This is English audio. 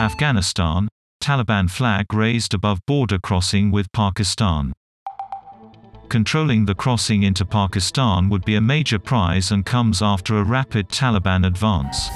Afghanistan, Taliban flag raised above border crossing with Pakistan. Controlling the crossing into Pakistan would be a major prize and comes after a rapid Taliban advance.